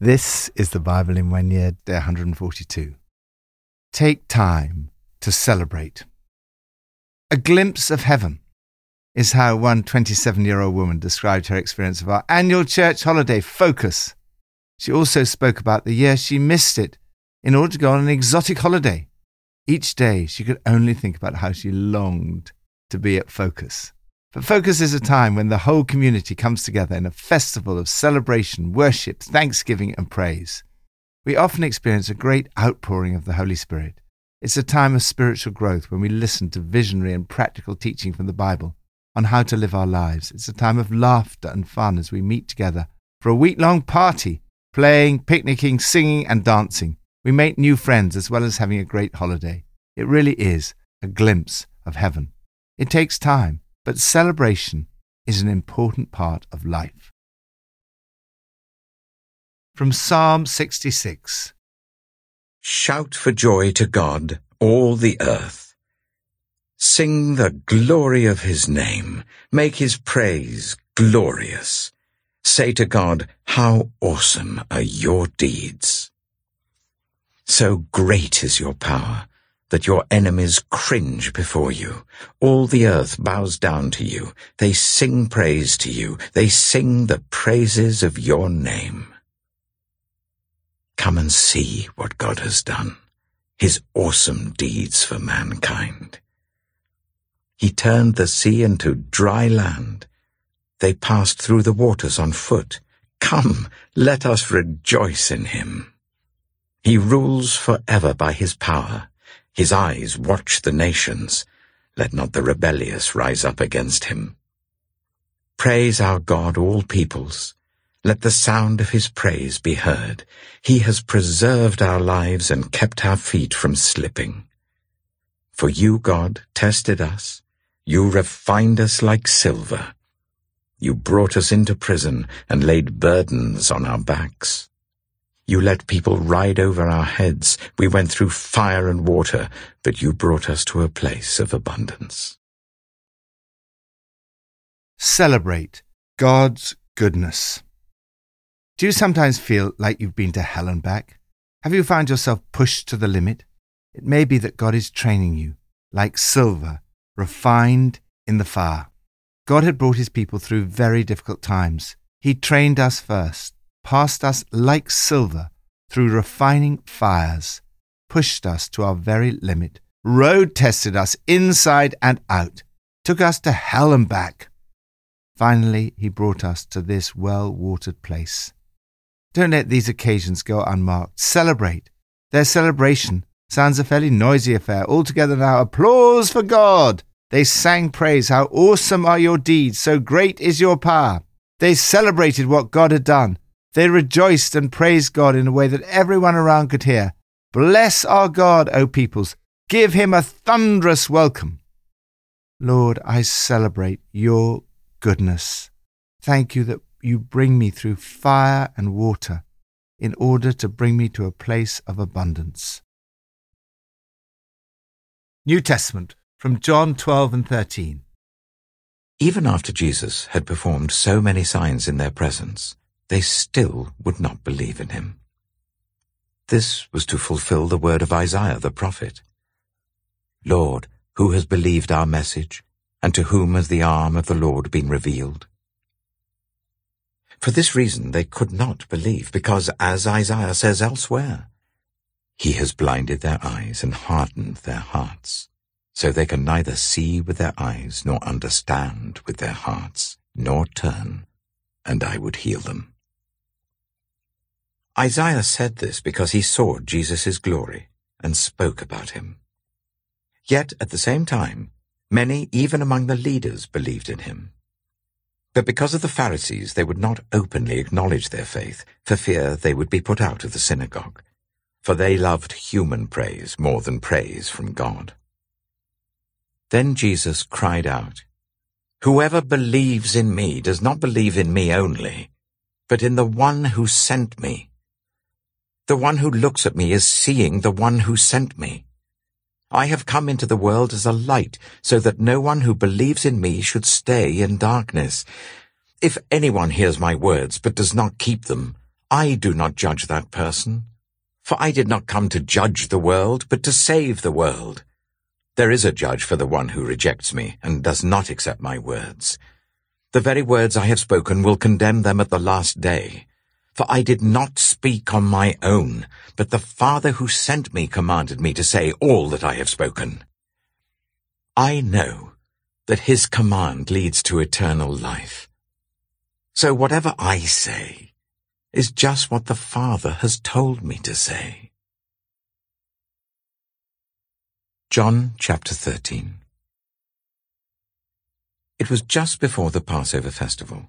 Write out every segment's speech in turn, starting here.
This is the Bible in one year, day 142. Take time to celebrate. A glimpse of heaven is how one 27 year old woman described her experience of our annual church holiday, Focus. She also spoke about the year she missed it in order to go on an exotic holiday. Each day she could only think about how she longed to be at Focus. But Focus is a time when the whole community comes together in a festival of celebration, worship, thanksgiving, and praise. We often experience a great outpouring of the Holy Spirit. It's a time of spiritual growth when we listen to visionary and practical teaching from the Bible on how to live our lives. It's a time of laughter and fun as we meet together for a week long party, playing, picnicking, singing, and dancing. We make new friends as well as having a great holiday. It really is a glimpse of heaven. It takes time but celebration is an important part of life. From Psalm 66 Shout for joy to God, all the earth. Sing the glory of his name. Make his praise glorious. Say to God, how awesome are your deeds. So great is your power that your enemies cringe before you. All the earth bows down to you. They sing praise to you. They sing the praises of your name. Come and see what God has done, his awesome deeds for mankind. He turned the sea into dry land. They passed through the waters on foot. Come, let us rejoice in him. He rules forever by his power. His eyes watch the nations. Let not the rebellious rise up against him. Praise our God, all peoples. Let the sound of his praise be heard. He has preserved our lives and kept our feet from slipping. For you, God, tested us. You refined us like silver. You brought us into prison and laid burdens on our backs. You let people ride over our heads. We went through fire and water, but you brought us to a place of abundance. Celebrate God's goodness. Do you sometimes feel like you've been to hell and back? Have you found yourself pushed to the limit? It may be that God is training you, like silver, refined in the fire. God had brought his people through very difficult times. He trained us first passed us like silver through refining fires, pushed us to our very limit, road tested us inside and out, took us to hell and back. Finally, he brought us to this well watered place. Don't let these occasions go unmarked. Celebrate. Their celebration sounds a fairly noisy affair. Altogether now, applause for God. They sang praise. How awesome are your deeds. So great is your power. They celebrated what God had done. They rejoiced and praised God in a way that everyone around could hear. Bless our God, O peoples. Give him a thunderous welcome. Lord, I celebrate your goodness. Thank you that you bring me through fire and water in order to bring me to a place of abundance. New Testament from John 12 and 13. Even after Jesus had performed so many signs in their presence, they still would not believe in him. This was to fulfill the word of Isaiah the prophet. Lord, who has believed our message, and to whom has the arm of the Lord been revealed? For this reason they could not believe, because, as Isaiah says elsewhere, He has blinded their eyes and hardened their hearts, so they can neither see with their eyes nor understand with their hearts, nor turn, and I would heal them. Isaiah said this because he saw Jesus' glory and spoke about him. Yet at the same time, many, even among the leaders, believed in him. But because of the Pharisees, they would not openly acknowledge their faith, for fear they would be put out of the synagogue. For they loved human praise more than praise from God. Then Jesus cried out, Whoever believes in me does not believe in me only, but in the one who sent me. The one who looks at me is seeing the one who sent me. I have come into the world as a light, so that no one who believes in me should stay in darkness. If anyone hears my words but does not keep them, I do not judge that person. For I did not come to judge the world, but to save the world. There is a judge for the one who rejects me and does not accept my words. The very words I have spoken will condemn them at the last day. For I did not speak on my own, but the Father who sent me commanded me to say all that I have spoken. I know that his command leads to eternal life. So whatever I say is just what the Father has told me to say. John chapter 13 It was just before the Passover festival.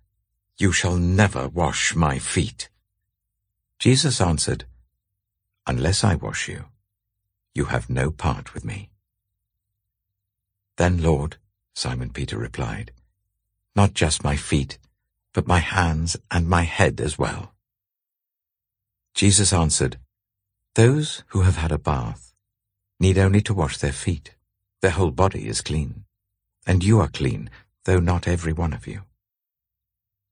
you shall never wash my feet. Jesus answered, Unless I wash you, you have no part with me. Then, Lord, Simon Peter replied, Not just my feet, but my hands and my head as well. Jesus answered, Those who have had a bath need only to wash their feet. Their whole body is clean. And you are clean, though not every one of you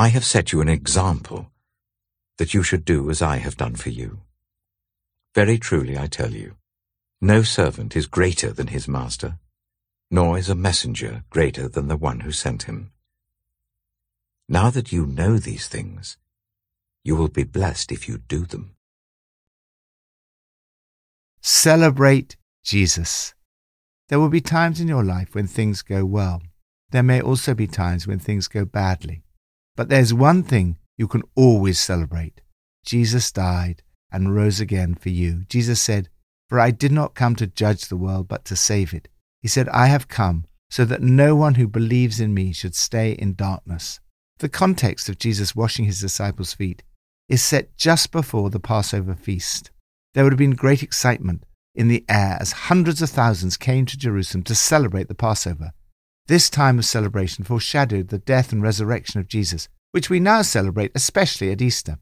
I have set you an example that you should do as I have done for you. Very truly I tell you, no servant is greater than his master, nor is a messenger greater than the one who sent him. Now that you know these things, you will be blessed if you do them. Celebrate Jesus. There will be times in your life when things go well. There may also be times when things go badly. But there's one thing you can always celebrate Jesus died and rose again for you. Jesus said, For I did not come to judge the world, but to save it. He said, I have come so that no one who believes in me should stay in darkness. The context of Jesus washing his disciples' feet is set just before the Passover feast. There would have been great excitement in the air as hundreds of thousands came to Jerusalem to celebrate the Passover. This time of celebration foreshadowed the death and resurrection of Jesus, which we now celebrate especially at Easter.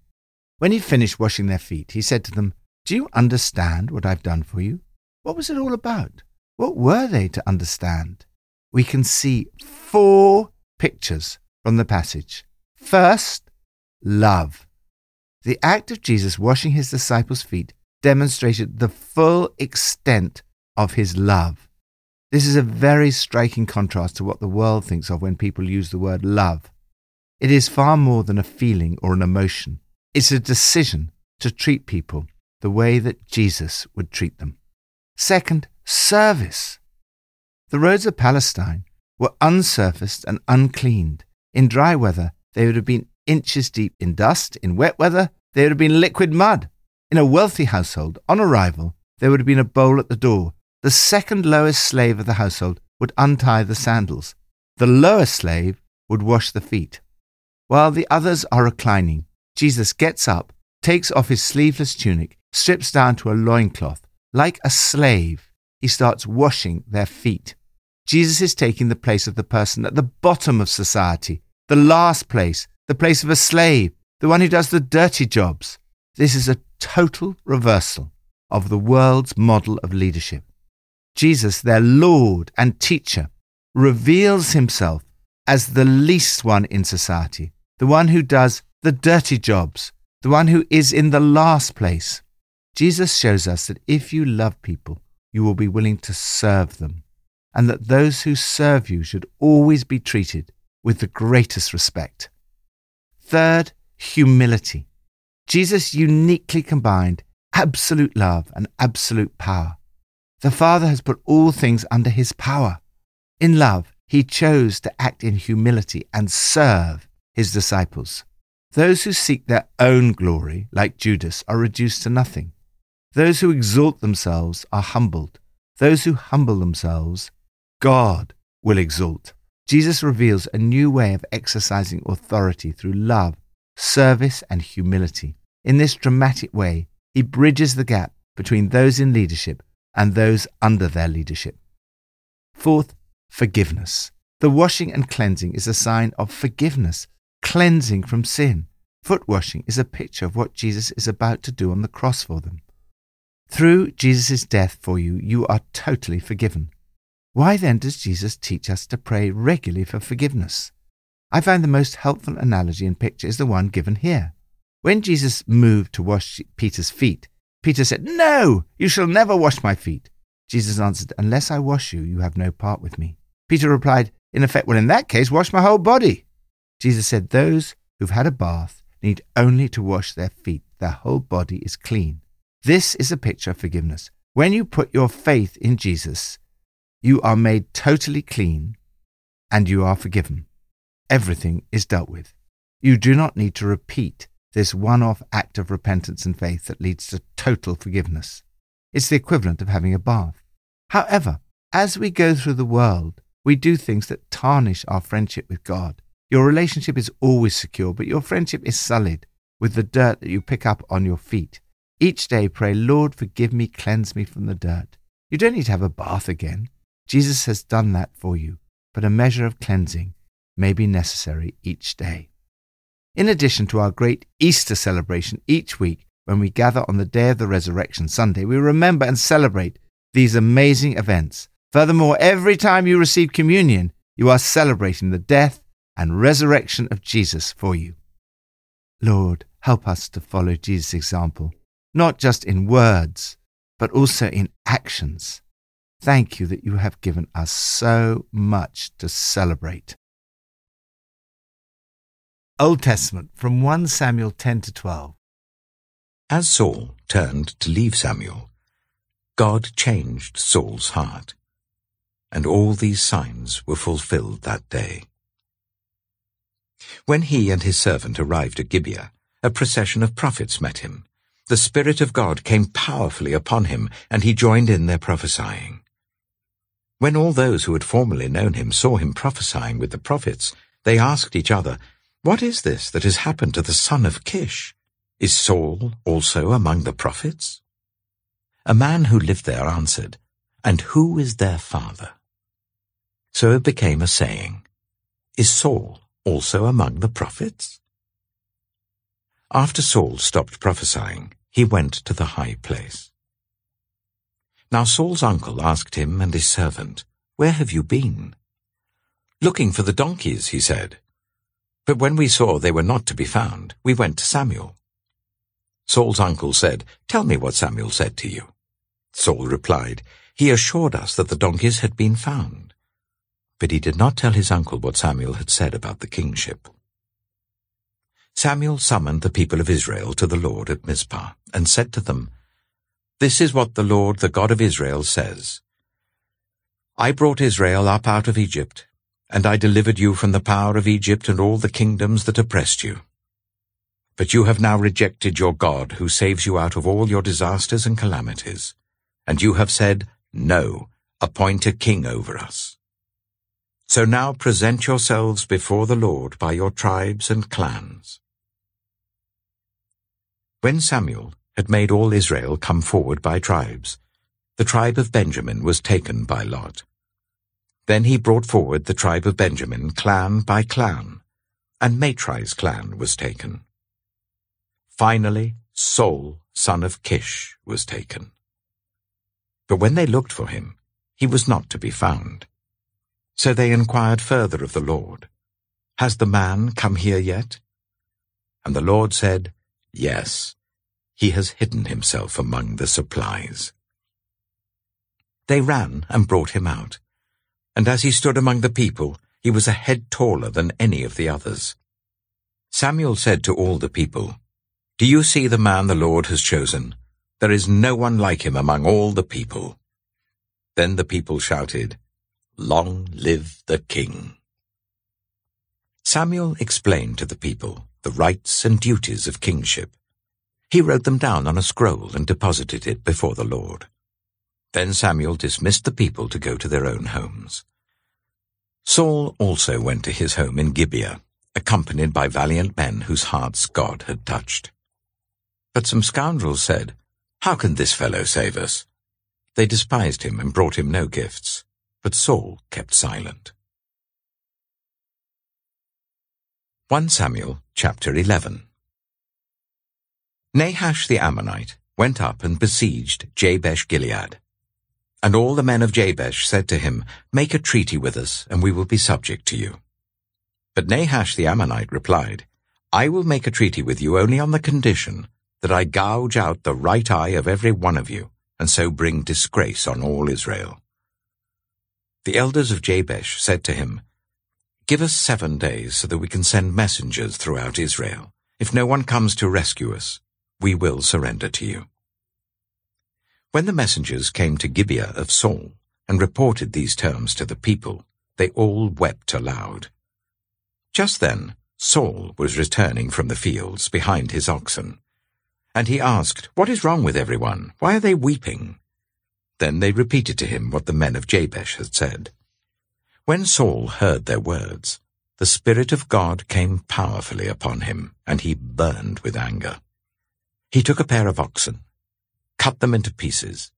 When he finished washing their feet, he said to them, Do you understand what I've done for you? What was it all about? What were they to understand? We can see four pictures from the passage. First, love. The act of Jesus washing his disciples' feet demonstrated the full extent of his love. This is a very striking contrast to what the world thinks of when people use the word love. It is far more than a feeling or an emotion. It's a decision to treat people the way that Jesus would treat them. Second, service. The roads of Palestine were unsurfaced and uncleaned. In dry weather, they would have been inches deep in dust. In wet weather, they would have been liquid mud. In a wealthy household, on arrival, there would have been a bowl at the door the second lowest slave of the household would untie the sandals. The lower slave would wash the feet. While the others are reclining, Jesus gets up, takes off his sleeveless tunic, strips down to a loincloth. Like a slave, he starts washing their feet. Jesus is taking the place of the person at the bottom of society, the last place, the place of a slave, the one who does the dirty jobs. This is a total reversal of the world's model of leadership. Jesus, their Lord and teacher, reveals himself as the least one in society, the one who does the dirty jobs, the one who is in the last place. Jesus shows us that if you love people, you will be willing to serve them, and that those who serve you should always be treated with the greatest respect. Third, humility. Jesus uniquely combined absolute love and absolute power. The Father has put all things under his power. In love, he chose to act in humility and serve his disciples. Those who seek their own glory, like Judas, are reduced to nothing. Those who exalt themselves are humbled. Those who humble themselves, God will exalt. Jesus reveals a new way of exercising authority through love, service, and humility. In this dramatic way, he bridges the gap between those in leadership and those under their leadership. Fourth, forgiveness. The washing and cleansing is a sign of forgiveness, cleansing from sin. Foot washing is a picture of what Jesus is about to do on the cross for them. Through Jesus' death for you, you are totally forgiven. Why then does Jesus teach us to pray regularly for forgiveness? I find the most helpful analogy and picture is the one given here. When Jesus moved to wash Peter's feet, Peter said, No, you shall never wash my feet. Jesus answered, Unless I wash you, you have no part with me. Peter replied, In effect, Well, in that case, wash my whole body. Jesus said, Those who've had a bath need only to wash their feet. Their whole body is clean. This is a picture of forgiveness. When you put your faith in Jesus, you are made totally clean and you are forgiven. Everything is dealt with. You do not need to repeat this one off act of repentance and faith that leads to total forgiveness. It's the equivalent of having a bath. However, as we go through the world, we do things that tarnish our friendship with God. Your relationship is always secure, but your friendship is sullied with the dirt that you pick up on your feet. Each day pray, Lord, forgive me, cleanse me from the dirt. You don't need to have a bath again. Jesus has done that for you, but a measure of cleansing may be necessary each day. In addition to our great Easter celebration each week, when we gather on the day of the resurrection Sunday, we remember and celebrate these amazing events. Furthermore, every time you receive communion, you are celebrating the death and resurrection of Jesus for you. Lord, help us to follow Jesus' example, not just in words, but also in actions. Thank you that you have given us so much to celebrate. Old Testament from 1 Samuel 10 to 12. As Saul turned to leave Samuel, God changed Saul's heart, and all these signs were fulfilled that day. When he and his servant arrived at Gibeah, a procession of prophets met him. The Spirit of God came powerfully upon him, and he joined in their prophesying. When all those who had formerly known him saw him prophesying with the prophets, they asked each other, what is this that has happened to the son of Kish? Is Saul also among the prophets? A man who lived there answered, And who is their father? So it became a saying, Is Saul also among the prophets? After Saul stopped prophesying, he went to the high place. Now Saul's uncle asked him and his servant, Where have you been? Looking for the donkeys, he said. But when we saw they were not to be found, we went to Samuel. Saul's uncle said, Tell me what Samuel said to you. Saul replied, He assured us that the donkeys had been found. But he did not tell his uncle what Samuel had said about the kingship. Samuel summoned the people of Israel to the Lord at Mizpah, and said to them, This is what the Lord, the God of Israel, says. I brought Israel up out of Egypt, and I delivered you from the power of Egypt and all the kingdoms that oppressed you. But you have now rejected your God, who saves you out of all your disasters and calamities. And you have said, No, appoint a king over us. So now present yourselves before the Lord by your tribes and clans. When Samuel had made all Israel come forward by tribes, the tribe of Benjamin was taken by Lot. Then he brought forward the tribe of Benjamin clan by clan, and Matri's clan was taken. Finally, Saul, son of Kish, was taken. But when they looked for him, he was not to be found. So they inquired further of the Lord, Has the man come here yet? And the Lord said, Yes, he has hidden himself among the supplies. They ran and brought him out, and as he stood among the people, he was a head taller than any of the others. Samuel said to all the people, Do you see the man the Lord has chosen? There is no one like him among all the people. Then the people shouted, Long live the king. Samuel explained to the people the rights and duties of kingship. He wrote them down on a scroll and deposited it before the Lord. Then Samuel dismissed the people to go to their own homes. Saul also went to his home in Gibeah, accompanied by valiant men whose hearts God had touched. But some scoundrels said, How can this fellow save us? They despised him and brought him no gifts, but Saul kept silent. 1 Samuel chapter 11 Nahash the Ammonite went up and besieged Jabesh Gilead. And all the men of Jabesh said to him, Make a treaty with us, and we will be subject to you. But Nahash the Ammonite replied, I will make a treaty with you only on the condition that I gouge out the right eye of every one of you, and so bring disgrace on all Israel. The elders of Jabesh said to him, Give us seven days so that we can send messengers throughout Israel. If no one comes to rescue us, we will surrender to you. When the messengers came to Gibeah of Saul and reported these terms to the people, they all wept aloud. Just then, Saul was returning from the fields behind his oxen, and he asked, What is wrong with everyone? Why are they weeping? Then they repeated to him what the men of Jabesh had said. When Saul heard their words, the Spirit of God came powerfully upon him, and he burned with anger. He took a pair of oxen cut them into pieces,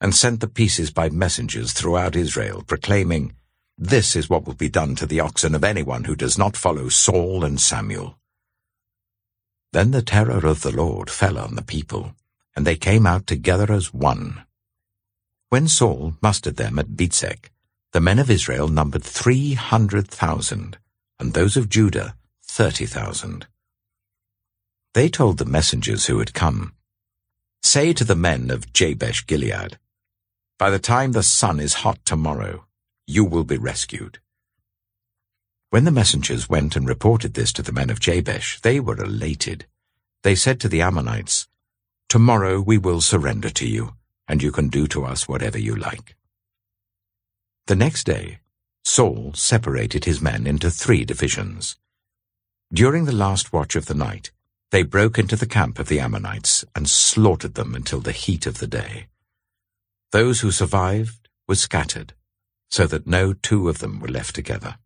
and sent the pieces by messengers throughout Israel, proclaiming, This is what will be done to the oxen of anyone who does not follow Saul and Samuel. Then the terror of the Lord fell on the people, and they came out together as one. When Saul mustered them at Bezek, the men of Israel numbered three hundred thousand, and those of Judah thirty thousand. They told the messengers who had come, Say to the men of Jabesh Gilead, By the time the sun is hot tomorrow, you will be rescued. When the messengers went and reported this to the men of Jabesh, they were elated. They said to the Ammonites, Tomorrow we will surrender to you, and you can do to us whatever you like. The next day, Saul separated his men into three divisions. During the last watch of the night, they broke into the camp of the Ammonites and slaughtered them until the heat of the day. Those who survived were scattered, so that no two of them were left together.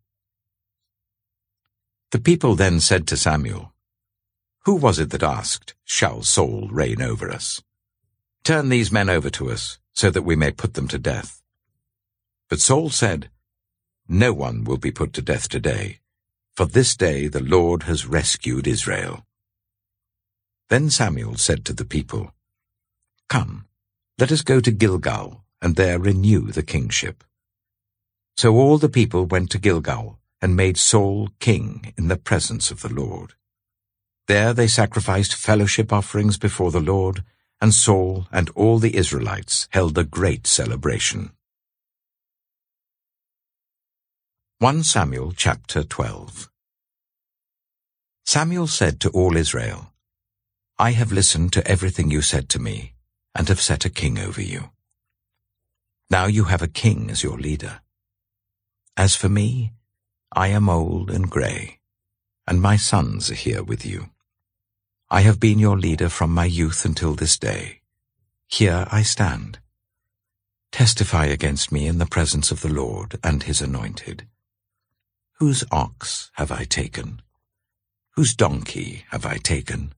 The people then said to Samuel, Who was it that asked, Shall Saul reign over us? Turn these men over to us, so that we may put them to death. But Saul said, No one will be put to death today, for this day the Lord has rescued Israel. Then Samuel said to the people, Come, let us go to Gilgal, and there renew the kingship. So all the people went to Gilgal, and made Saul king in the presence of the Lord. There they sacrificed fellowship offerings before the Lord, and Saul and all the Israelites held a great celebration. 1 Samuel chapter 12 Samuel said to all Israel, I have listened to everything you said to me, and have set a king over you. Now you have a king as your leader. As for me, I am old and grey, and my sons are here with you. I have been your leader from my youth until this day. Here I stand. Testify against me in the presence of the Lord and his anointed. Whose ox have I taken? Whose donkey have I taken?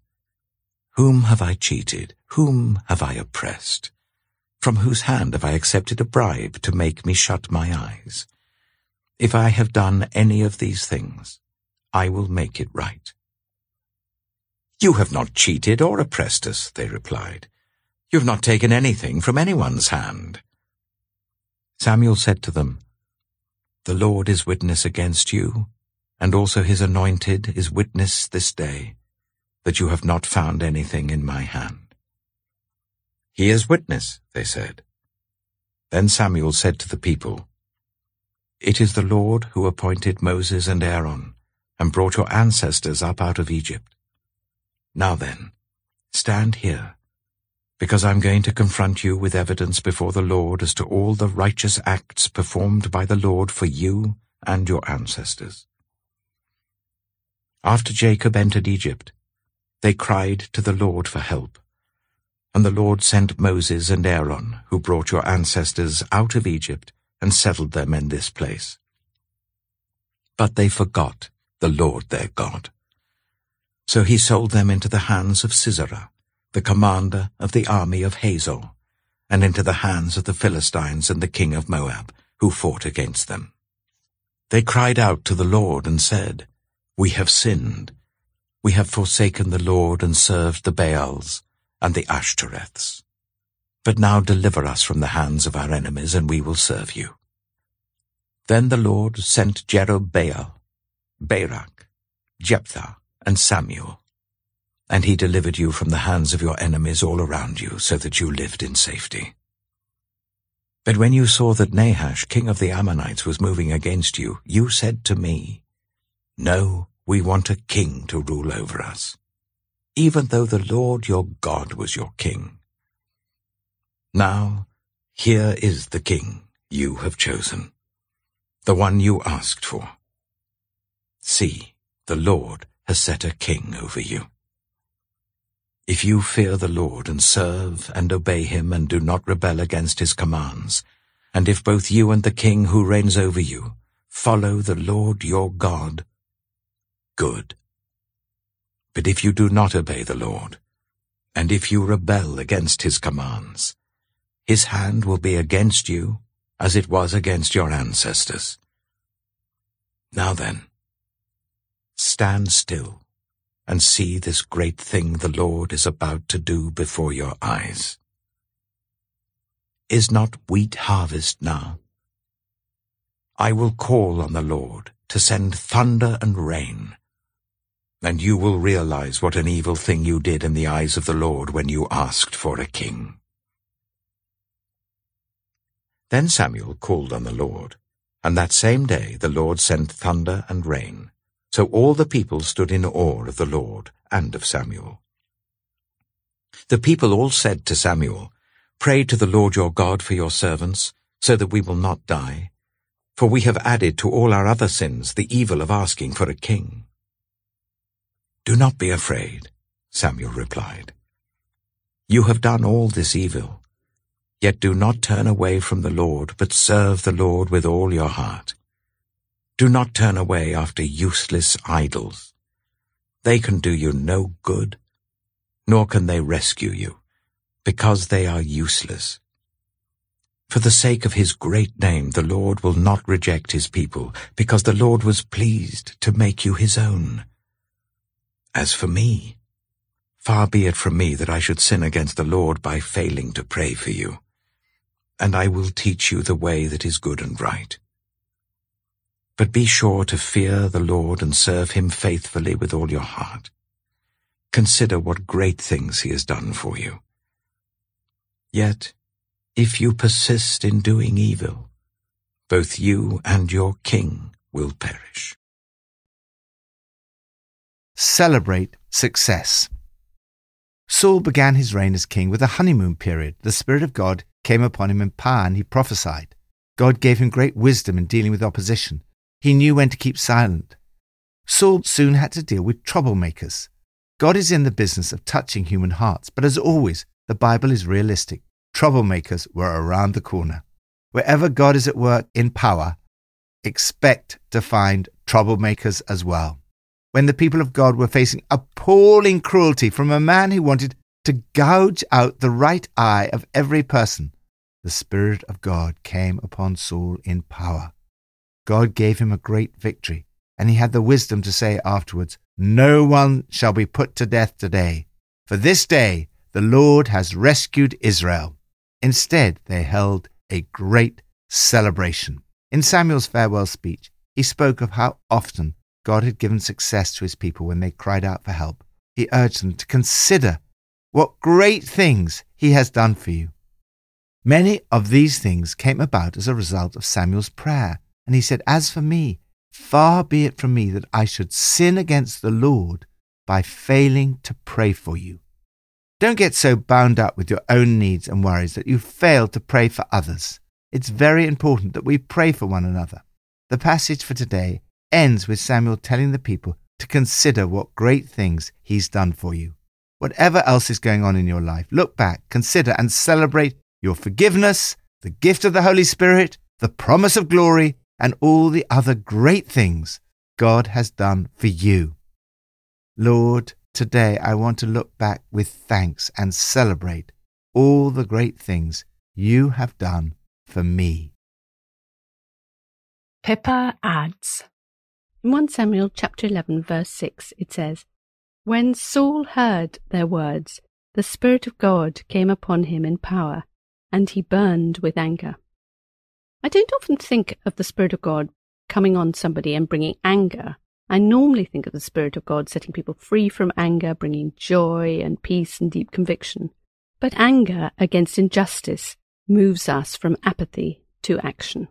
Whom have I cheated? Whom have I oppressed? From whose hand have I accepted a bribe to make me shut my eyes? If I have done any of these things, I will make it right. You have not cheated or oppressed us, they replied. You have not taken anything from anyone's hand. Samuel said to them, The Lord is witness against you, and also his anointed is witness this day, that you have not found anything in my hand. He is witness, they said. Then Samuel said to the people, It is the Lord who appointed Moses and Aaron, and brought your ancestors up out of Egypt. Now then, stand here, because I'm going to confront you with evidence before the Lord as to all the righteous acts performed by the Lord for you and your ancestors. After Jacob entered Egypt, they cried to the Lord for help. And the Lord sent Moses and Aaron, who brought your ancestors out of Egypt and settled them in this place. But they forgot the Lord their God. So he sold them into the hands of Sisera, the commander of the army of Hazor, and into the hands of the Philistines and the king of Moab, who fought against them. They cried out to the Lord and said, We have sinned. We have forsaken the Lord and served the Baals and the Ashtoreths. But now deliver us from the hands of our enemies, and we will serve you. Then the Lord sent Jerubbaal, Barak, Jephthah, and Samuel, and he delivered you from the hands of your enemies all around you, so that you lived in safety. But when you saw that Nahash, king of the Ammonites, was moving against you, you said to me, No, we want a king to rule over us even though the Lord your God was your king. Now, here is the king you have chosen, the one you asked for. See, the Lord has set a king over you. If you fear the Lord and serve and obey him and do not rebel against his commands, and if both you and the king who reigns over you follow the Lord your God, good. But if you do not obey the Lord, and if you rebel against his commands, his hand will be against you as it was against your ancestors. Now then, stand still and see this great thing the Lord is about to do before your eyes. Is not wheat harvest now? I will call on the Lord to send thunder and rain, and you will realize what an evil thing you did in the eyes of the Lord when you asked for a king. Then Samuel called on the Lord, and that same day the Lord sent thunder and rain. So all the people stood in awe of the Lord and of Samuel. The people all said to Samuel, Pray to the Lord your God for your servants, so that we will not die. For we have added to all our other sins the evil of asking for a king. Do not be afraid, Samuel replied. You have done all this evil. Yet do not turn away from the Lord, but serve the Lord with all your heart. Do not turn away after useless idols. They can do you no good, nor can they rescue you, because they are useless. For the sake of his great name, the Lord will not reject his people, because the Lord was pleased to make you his own. As for me, far be it from me that I should sin against the Lord by failing to pray for you. And I will teach you the way that is good and right. But be sure to fear the Lord and serve him faithfully with all your heart. Consider what great things he has done for you. Yet, if you persist in doing evil, both you and your king will perish celebrate success. Saul began his reign as king with a honeymoon period. The Spirit of God came upon him in power and he prophesied. God gave him great wisdom in dealing with opposition. He knew when to keep silent. Saul soon had to deal with troublemakers. God is in the business of touching human hearts, but as always, the Bible is realistic. Troublemakers were around the corner. Wherever God is at work in power, expect to find troublemakers as well when the people of God were facing appalling cruelty from a man who wanted to gouge out the right eye of every person, the Spirit of God came upon Saul in power. God gave him a great victory, and he had the wisdom to say afterwards, No one shall be put to death today, for this day the Lord has rescued Israel. Instead, they held a great celebration. In Samuel's farewell speech, he spoke of how often God had given success to his people when they cried out for help. He urged them to consider what great things he has done for you. Many of these things came about as a result of Samuel's prayer, and he said, As for me, Far be it from me that I should sin against the Lord by failing to pray for you. Don't get so bound up with your own needs and worries that you fail to pray for others. It's very important that we pray for one another. The passage for today ends with Samuel telling the people to consider what great things he's done for you. Whatever else is going on in your life, look back, consider, and celebrate your forgiveness, the gift of the Holy Spirit, the promise of glory, and all the other great things God has done for you. Lord, today I want to look back with thanks and celebrate all the great things you have done for me. Pippa adds. In 1 Samuel chapter 11 verse 6 it says, When Saul heard their words, the Spirit of God came upon him in power, and he burned with anger. I don't often think of the Spirit of God coming on somebody and bringing anger. I normally think of the Spirit of God setting people free from anger, bringing joy and peace and deep conviction. But anger against injustice moves us from apathy to action.